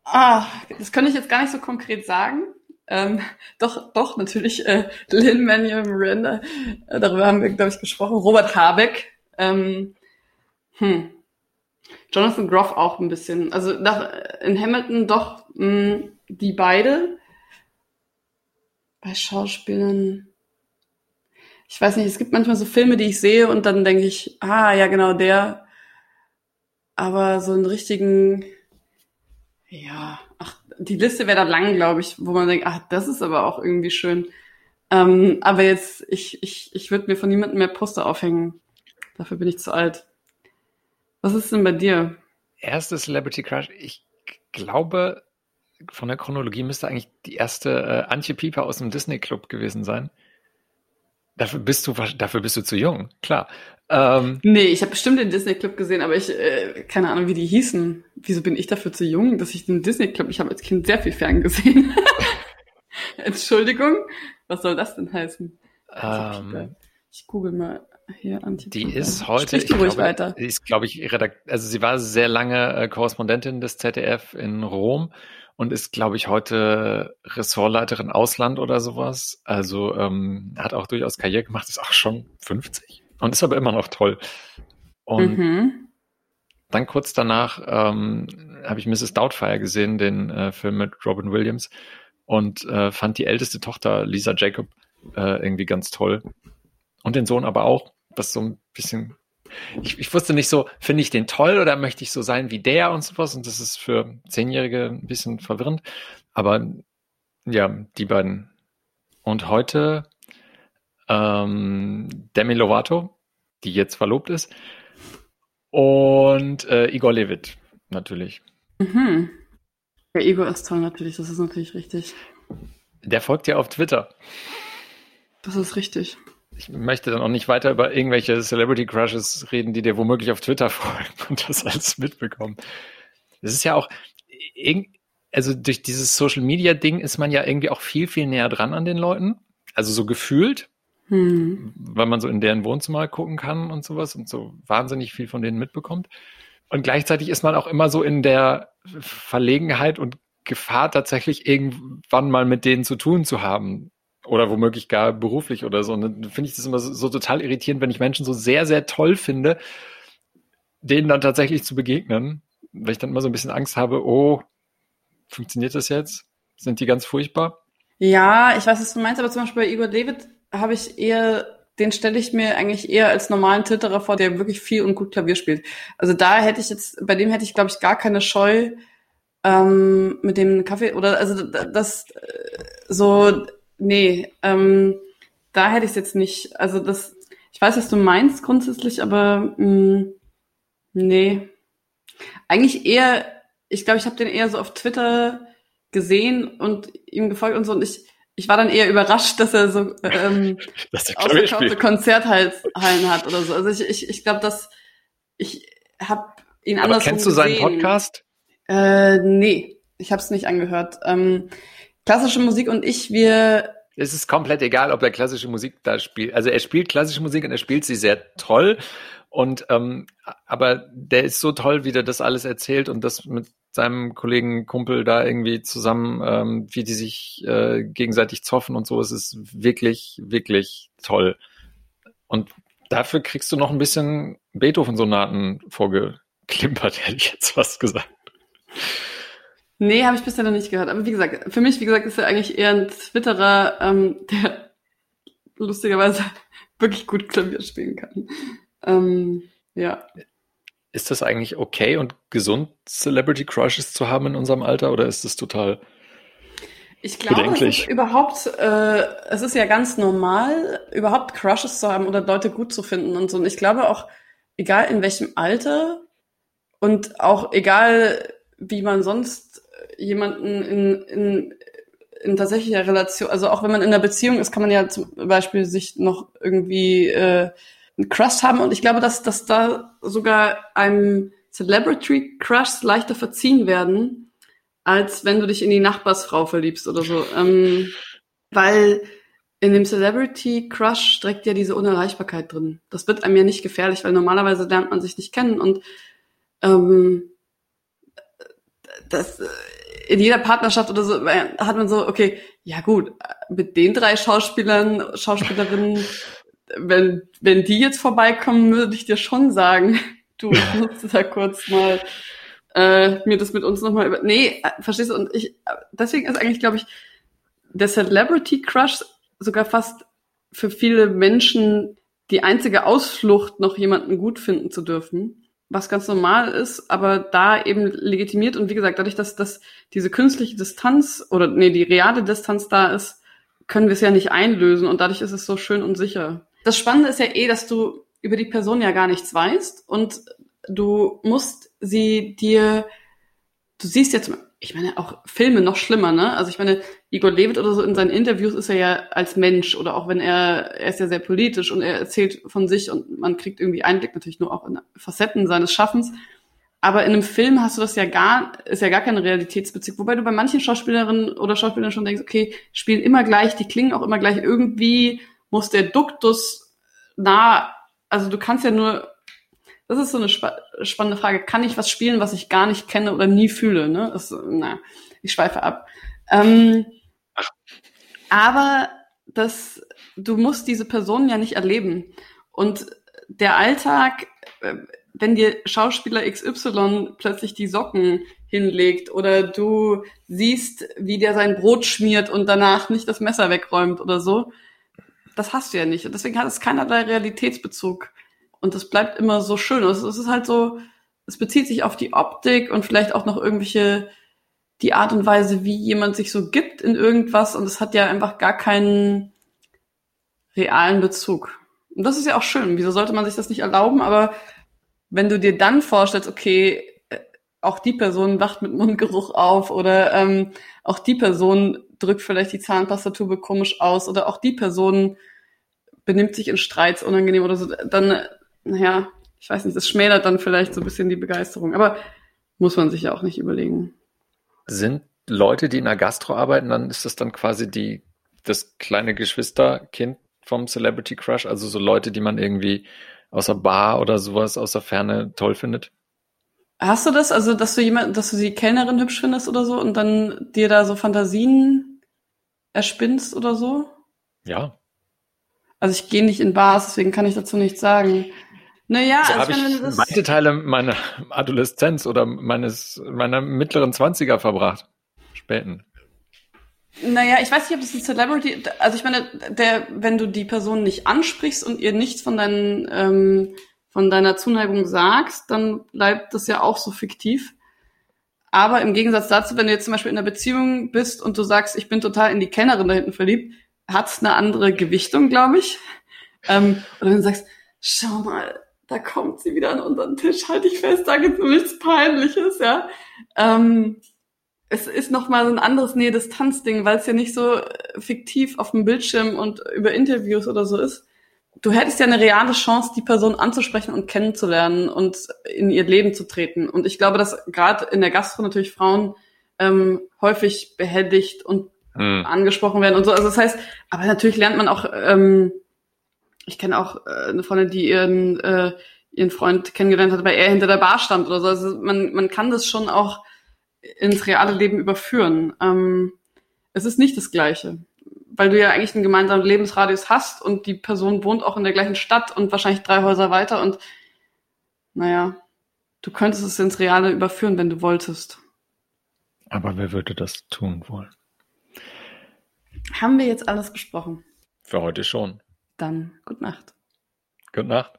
ah, das könnte ich jetzt gar nicht so konkret sagen. Ähm, doch, doch, natürlich äh, Lin Manuel Miranda, äh, darüber haben wir, glaube ich, gesprochen. Robert Habeck, ähm, hm. Jonathan Groff auch ein bisschen. Also in Hamilton doch mh, die beide. Bei Schauspielern. Ich weiß nicht, es gibt manchmal so Filme, die ich sehe und dann denke ich, ah, ja, genau der. Aber so einen richtigen, ja, ach, die Liste wäre da lang, glaube ich, wo man denkt, ach, das ist aber auch irgendwie schön. Ähm, aber jetzt, ich, ich, ich würde mir von niemandem mehr Poster aufhängen. Dafür bin ich zu alt. Was ist denn bei dir? Erste Celebrity Crush. Ich glaube, von der Chronologie müsste eigentlich die erste äh, Antje Pieper aus dem Disney Club gewesen sein. Dafür bist du, dafür bist du zu jung, klar. Ähm, nee, ich habe bestimmt den Disney Club gesehen, aber ich, äh, keine Ahnung, wie die hießen. Wieso bin ich dafür zu jung, dass ich den Disney Club, ich habe als Kind sehr viel fern gesehen. Entschuldigung, was soll das denn heißen? Ähm, ich google mal hier Antje Die ist heute, ich glaube, weiter. Die ist, glaube ich, Redakt also sie war sehr lange äh, Korrespondentin des ZDF in Rom und ist, glaube ich, heute Ressortleiterin Ausland oder sowas. Also ähm, hat auch durchaus Karriere gemacht, ist auch schon 50 und ist aber immer noch toll. Und mhm. dann kurz danach ähm, habe ich Mrs. Doubtfire gesehen, den äh, Film mit Robin Williams und äh, fand die älteste Tochter Lisa Jacob äh, irgendwie ganz toll und den Sohn aber auch, was so ein bisschen ich, ich wusste nicht so, finde ich den toll oder möchte ich so sein wie der und sowas. Und das ist für Zehnjährige ein bisschen verwirrend. Aber ja, die beiden. Und heute ähm, Demi Lovato, die jetzt verlobt ist. Und äh, Igor Levit, natürlich. Mhm. Ja, Igor ist toll natürlich, das ist natürlich richtig. Der folgt ja auf Twitter. Das ist richtig ich möchte dann auch nicht weiter über irgendwelche Celebrity Crushes reden, die dir womöglich auf Twitter folgen und das alles mitbekommen. Das ist ja auch, also durch dieses Social Media Ding ist man ja irgendwie auch viel, viel näher dran an den Leuten. Also so gefühlt, hm. weil man so in deren Wohnzimmer gucken kann und sowas und so wahnsinnig viel von denen mitbekommt. Und gleichzeitig ist man auch immer so in der Verlegenheit und Gefahr, tatsächlich irgendwann mal mit denen zu tun zu haben oder womöglich gar beruflich oder so. Und dann finde ich das immer so, so, total irritierend, wenn ich Menschen so sehr, sehr toll finde, denen dann tatsächlich zu begegnen, weil ich dann immer so ein bisschen Angst habe, oh, funktioniert das jetzt? Sind die ganz furchtbar? Ja, ich weiß, was du meinst, aber zum Beispiel bei Igor David habe ich eher, den stelle ich mir eigentlich eher als normalen Twitterer vor, der wirklich viel und gut Klavier spielt. Also da hätte ich jetzt, bei dem hätte ich, glaube ich, gar keine Scheu, ähm, mit dem Kaffee oder also das äh, so nee, ähm, da hätte ich es jetzt nicht. Also das, ich weiß, was du meinst grundsätzlich, aber mh, mm, nee. Eigentlich eher, ich glaube, ich habe den eher so auf Twitter gesehen und ihm gefolgt und so und ich, ich war dann eher überrascht, dass er so ähm, ausverkaufte Konzerthallen hat oder so. Also ich, ich, ich glaube, dass ich habe ihn anders Kennst du seinen Podcast? Äh, nee, ich habe es nicht angehört. Ähm, klassische Musik und ich, wir. Es ist komplett egal, ob er klassische Musik da spielt. Also er spielt klassische Musik und er spielt sie sehr toll. Und ähm, aber der ist so toll, wie der das alles erzählt und das mit seinem Kollegen Kumpel da irgendwie zusammen, ähm, wie die sich äh, gegenseitig zoffen und so. Es ist wirklich, wirklich toll. Und dafür kriegst du noch ein bisschen Beethoven-Sonaten vorgeklimpert, hätte ich jetzt fast gesagt. Nee, habe ich bisher noch nicht gehört. Aber wie gesagt, für mich, wie gesagt, ist er eigentlich eher ein Twitterer, ähm, der lustigerweise wirklich gut Klavier spielen kann. Ähm, ja. Ist das eigentlich okay und gesund, Celebrity Crushes zu haben in unserem Alter oder ist das total ich glaube, es ist überhaupt, äh, es ist ja ganz normal, überhaupt Crushes zu haben oder Leute gut zu finden und so. Und ich glaube auch, egal in welchem Alter und auch egal, wie man sonst jemanden in, in, in tatsächlicher Relation, also auch wenn man in einer Beziehung ist, kann man ja zum Beispiel sich noch irgendwie äh, einen Crush haben und ich glaube, dass, dass da sogar einem Celebrity Crush leichter verziehen werden als wenn du dich in die Nachbarsfrau verliebst oder so. Ähm, weil in dem Celebrity Crush streckt ja diese Unerreichbarkeit drin. Das wird einem ja nicht gefährlich, weil normalerweise lernt man sich nicht kennen und ähm, das in jeder Partnerschaft oder so hat man so, okay, ja gut, mit den drei Schauspielern, Schauspielerinnen, wenn, wenn die jetzt vorbeikommen, würde ich dir schon sagen, du musst da kurz mal äh, mir das mit uns nochmal über. Nee, äh, verstehst du? Und ich, deswegen ist eigentlich, glaube ich, der Celebrity Crush sogar fast für viele Menschen die einzige Ausflucht, noch jemanden gut finden zu dürfen. Was ganz normal ist, aber da eben legitimiert und wie gesagt, dadurch, dass, dass diese künstliche Distanz oder nee, die reale Distanz da ist, können wir es ja nicht einlösen und dadurch ist es so schön und sicher. Das Spannende ist ja eh, dass du über die Person ja gar nichts weißt und du musst sie dir, du siehst jetzt, ich meine, auch Filme noch schlimmer, ne? Also ich meine, Igor Levit oder so in seinen Interviews ist er ja als Mensch oder auch wenn er, er ist ja sehr politisch und er erzählt von sich und man kriegt irgendwie Einblick natürlich nur auch in Facetten seines Schaffens. Aber in einem Film hast du das ja gar, ist ja gar keine Realitätsbezug. Wobei du bei manchen Schauspielerinnen oder Schauspielern schon denkst, okay, spielen immer gleich, die klingen auch immer gleich. Irgendwie muss der Duktus nah, also du kannst ja nur das ist so eine spa spannende Frage. Kann ich was spielen, was ich gar nicht kenne oder nie fühle? Ne? Das, na, ich schweife ab. Ähm, aber das, du musst diese Personen ja nicht erleben. Und der Alltag, äh, wenn dir Schauspieler XY plötzlich die Socken hinlegt oder du siehst, wie der sein Brot schmiert und danach nicht das Messer wegräumt oder so, das hast du ja nicht. Und deswegen hat es keinerlei Realitätsbezug. Und das bleibt immer so schön. Also es ist halt so, es bezieht sich auf die Optik und vielleicht auch noch irgendwelche, die Art und Weise, wie jemand sich so gibt in irgendwas. Und es hat ja einfach gar keinen realen Bezug. Und das ist ja auch schön. Wieso sollte man sich das nicht erlauben? Aber wenn du dir dann vorstellst, okay, äh, auch die Person wacht mit Mundgeruch auf oder ähm, auch die Person drückt vielleicht die Zahnpastatube komisch aus oder auch die Person benimmt sich in Streits unangenehm oder so, dann naja, ich weiß nicht, das schmälert dann vielleicht so ein bisschen die Begeisterung. Aber muss man sich ja auch nicht überlegen. Sind Leute, die in der Gastro arbeiten, dann ist das dann quasi die, das kleine Geschwisterkind vom Celebrity Crush, also so Leute, die man irgendwie aus der Bar oder sowas aus der Ferne toll findet? Hast du das, also dass du jemand, dass du die Kellnerin hübsch findest oder so und dann dir da so Fantasien erspinnst oder so? Ja. Also ich gehe nicht in Bars, deswegen kann ich dazu nichts sagen. Naja, so also habe ich das weite Teile meiner Adoleszenz oder meines meiner mittleren Zwanziger verbracht. Späten. Naja, ich weiß nicht, ob das ein Celebrity, also ich meine, der, wenn du die Person nicht ansprichst und ihr nichts von deinen, ähm, von deiner Zuneigung sagst, dann bleibt das ja auch so fiktiv. Aber im Gegensatz dazu, wenn du jetzt zum Beispiel in einer Beziehung bist und du sagst, ich bin total in die Kennerin da hinten verliebt, hat's eine andere Gewichtung, glaube ich. Ähm, oder wenn du sagst, schau mal, da kommt sie wieder an unseren Tisch, halte ich fest, da gibt es nichts Peinliches, ja. Ähm, es ist nochmal so ein anderes Nähe-Distanz-Ding, weil es ja nicht so äh, fiktiv auf dem Bildschirm und über Interviews oder so ist. Du hättest ja eine reale Chance, die Person anzusprechen und kennenzulernen und in ihr Leben zu treten. Und ich glaube, dass gerade in der Gastro natürlich Frauen ähm, häufig behelligt und mhm. angesprochen werden und so. Also das heißt, aber natürlich lernt man auch ähm, ich kenne auch äh, eine Freundin, die ihren, äh, ihren Freund kennengelernt hat, weil er hinter der Bar stand oder so. Also man, man kann das schon auch ins reale Leben überführen. Ähm, es ist nicht das Gleiche, weil du ja eigentlich einen gemeinsamen Lebensradius hast und die Person wohnt auch in der gleichen Stadt und wahrscheinlich drei Häuser weiter und naja, du könntest es ins Reale überführen, wenn du wolltest. Aber wer würde das tun wollen? Haben wir jetzt alles besprochen? Für heute schon. Dann gute Nacht. Gute Nacht.